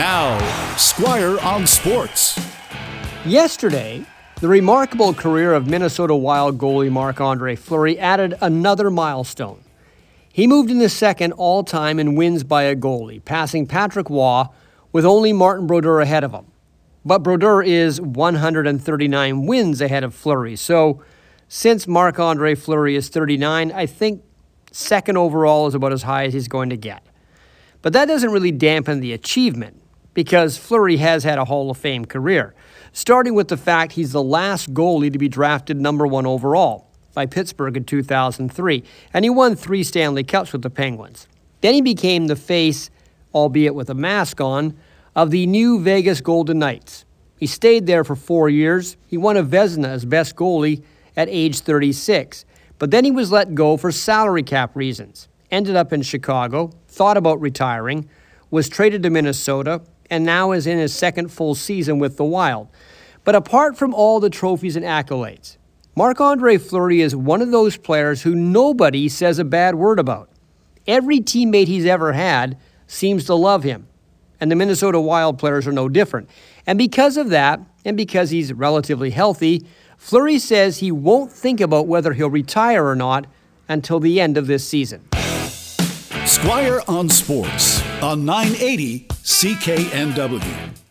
Now, Squire on Sports. Yesterday, the remarkable career of Minnesota Wild goalie Marc Andre Fleury added another milestone. He moved into second all time in wins by a goalie, passing Patrick Roy with only Martin Brodeur ahead of him. But Brodeur is 139 wins ahead of Fleury. So, since Marc Andre Fleury is 39, I think second overall is about as high as he's going to get. But that doesn't really dampen the achievement because Fleury has had a Hall of Fame career, starting with the fact he's the last goalie to be drafted number one overall by Pittsburgh in 2003, and he won three Stanley Cups with the Penguins. Then he became the face, albeit with a mask on, of the new Vegas Golden Knights. He stayed there for four years. He won a Vezina as best goalie at age 36, but then he was let go for salary cap reasons. Ended up in Chicago, thought about retiring, was traded to Minnesota, and now is in his second full season with the Wild. But apart from all the trophies and accolades, Marc Andre Fleury is one of those players who nobody says a bad word about. Every teammate he's ever had seems to love him, and the Minnesota Wild players are no different. And because of that, and because he's relatively healthy, Fleury says he won't think about whether he'll retire or not until the end of this season. Squire on Sports on 980 CKNW.